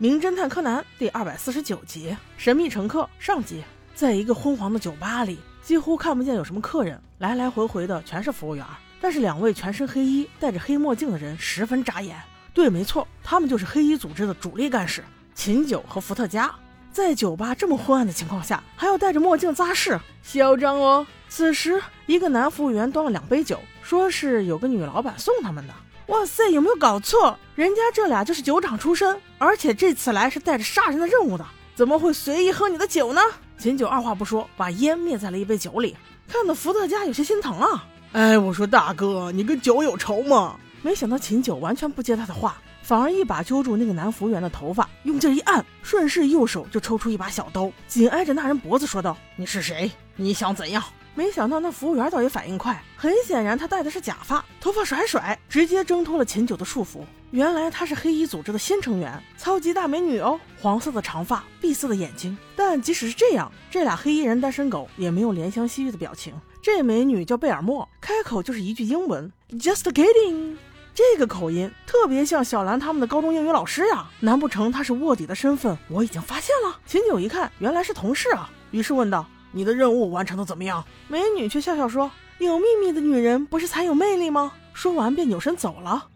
名侦探柯南》第二百四十九集《神秘乘客》上集。在一个昏黄的酒吧里，几乎看不见有什么客人，来来回回的全是服务员。但是两位全身黑衣、戴着黑墨镜的人十分扎眼。对，没错，他们就是黑衣组织的主力干事秦九和伏特加。在酒吧这么昏暗的情况下，还要戴着墨镜扎事，嚣张哦！此时，一个男服务员端了两杯酒，说是有个女老板送他们的。哇塞，有没有搞错？人家这俩就是酒厂出身，而且这次来是带着杀人的任务的，怎么会随意喝你的酒呢？秦九二话不说，把烟灭在了一杯酒里，看得伏特加有些心疼啊。哎，我说大哥，你跟酒有仇吗？没想到秦九完全不接他的话，反而一把揪住那个男服务员的头发，用劲一按，顺势右手就抽出一把小刀，紧挨着那人脖子说道：“你是谁？你想怎样？”没想到那服务员倒也反应快，很显然他戴的是假发，头发甩甩，直接挣脱了秦九的束缚。原来她是黑衣组织的新成员，超级大美女哦，黄色的长发，碧色的眼睛。但即使是这样，这俩黑衣人单身狗也没有怜香惜玉的表情。这美女叫贝尔莫，开口就是一句英文，Just kidding。这个口音特别像小兰他们的高中英语老师呀，难不成她是卧底的身份？我已经发现了。秦九一看，原来是同事啊，于是问道。你的任务完成的怎么样？美女却笑笑说：“有秘密的女人不是才有魅力吗？”说完便扭身走了。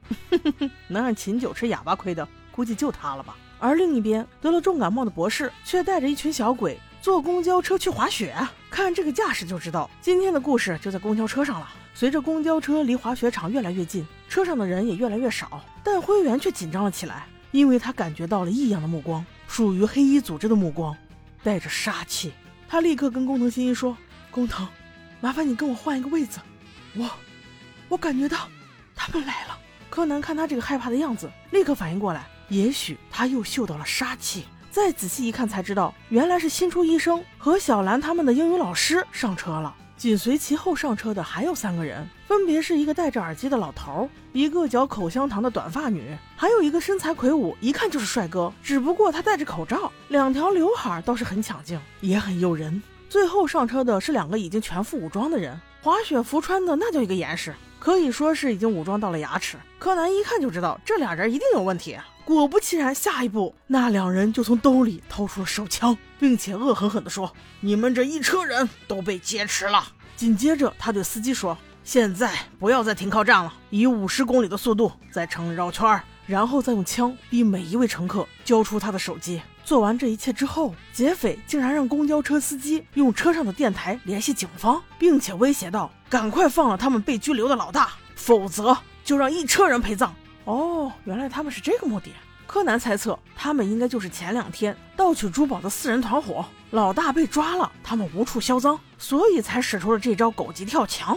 能让秦九吃哑巴亏的，估计就他了吧。而另一边，得了重感冒的博士却带着一群小鬼坐公交车去滑雪。看这个架势就知道，今天的故事就在公交车上了。随着公交车离滑雪场越来越近，车上的人也越来越少，但灰原却紧张了起来，因为他感觉到了异样的目光，属于黑衣组织的目光，带着杀气。他立刻跟工藤新一说：“工藤，麻烦你跟我换一个位子，我，我感觉到他们来了。”柯南看他这个害怕的样子，立刻反应过来，也许他又嗅到了杀气。再仔细一看，才知道原来是新出医生和小兰他们的英语老师上车了。紧随其后上车的还有三个人，分别是一个戴着耳机的老头，一个嚼口香糖的短发女，还有一个身材魁梧，一看就是帅哥，只不过他戴着口罩，两条刘海倒是很抢镜，也很诱人。最后上车的是两个已经全副武装的人，滑雪服穿的那叫一个严实，可以说是已经武装到了牙齿。柯南一看就知道这俩人一定有问题。果不其然，下一步那两人就从兜里掏出了手枪，并且恶狠狠地说：“你们这一车人都被劫持了。”紧接着，他对司机说：“现在不要再停靠站了，以五十公里的速度在城里绕圈，然后再用枪逼每一位乘客交出他的手机。”做完这一切之后，劫匪竟然让公交车司机用车上的电台联系警方，并且威胁道：“赶快放了他们被拘留的老大，否则就让一车人陪葬。”哦，原来他们是这个目的。柯南猜测，他们应该就是前两天盗取珠宝的四人团伙。老大被抓了，他们无处销赃，所以才使出了这招狗急跳墙。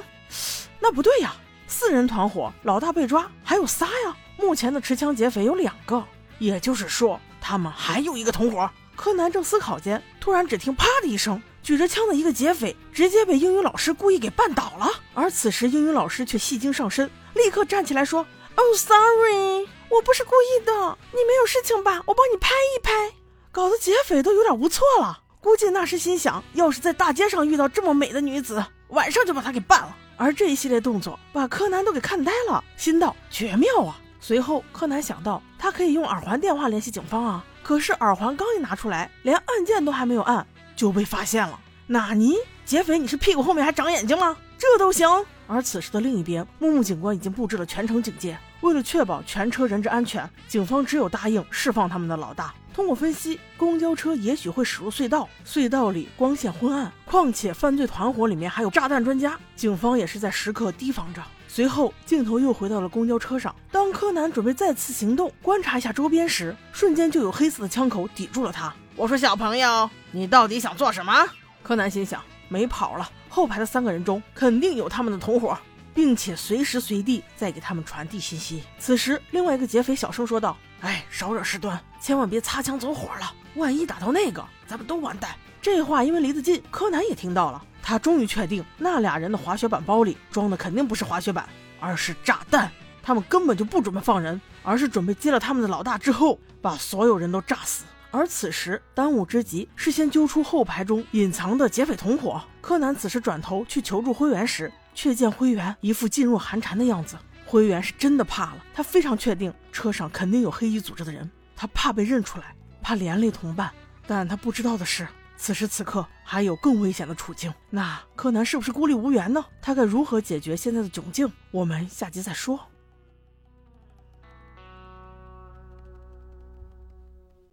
那不对呀，四人团伙，老大被抓，还有仨呀。目前的持枪劫匪有两个，也就是说，他们还有一个同伙。柯南正思考间，突然只听啪的一声，举着枪的一个劫匪直接被英语老师故意给绊倒了。而此时，英语老师却戏精上身，立刻站起来说。Oh, sorry，我不是故意的。你没有事情吧？我帮你拍一拍。搞得劫匪都有点无措了。估计那时心想，要是在大街上遇到这么美的女子，晚上就把他给办了。而这一系列动作把柯南都给看呆了，心道绝妙啊。随后，柯南想到他可以用耳环电话联系警方啊。可是耳环刚一拿出来，连按键都还没有按，就被发现了。纳尼？劫匪，你是屁股后面还长眼睛吗？这都行？而此时的另一边，木木警官已经布置了全城警戒。为了确保全车人质安全，警方只有答应释放他们的老大。通过分析，公交车也许会驶入隧道，隧道里光线昏暗，况且犯罪团伙里面还有炸弹专家，警方也是在时刻提防着。随后，镜头又回到了公交车上。当柯南准备再次行动，观察一下周边时，瞬间就有黑色的枪口抵住了他。我说：“小朋友，你到底想做什么？”柯南心想。没跑了，后排的三个人中肯定有他们的同伙，并且随时随地在给他们传递信息。此时，另外一个劫匪小声说道：“哎，少惹事端，千万别擦枪走火了，万一打到那个，咱们都完蛋。”这话因为离得近，柯南也听到了。他终于确定，那俩人的滑雪板包里装的肯定不是滑雪板，而是炸弹。他们根本就不准备放人，而是准备接了他们的老大之后，把所有人都炸死。而此时，当务之急是先揪出后排中隐藏的劫匪同伙。柯南此时转头去求助灰原时，却见灰原一副噤若寒蝉的样子。灰原是真的怕了，他非常确定车上肯定有黑衣组织的人。他怕被认出来，怕连累同伴。但他不知道的是，此时此刻还有更危险的处境。那柯南是不是孤立无援呢？他该如何解决现在的窘境？我们下集再说。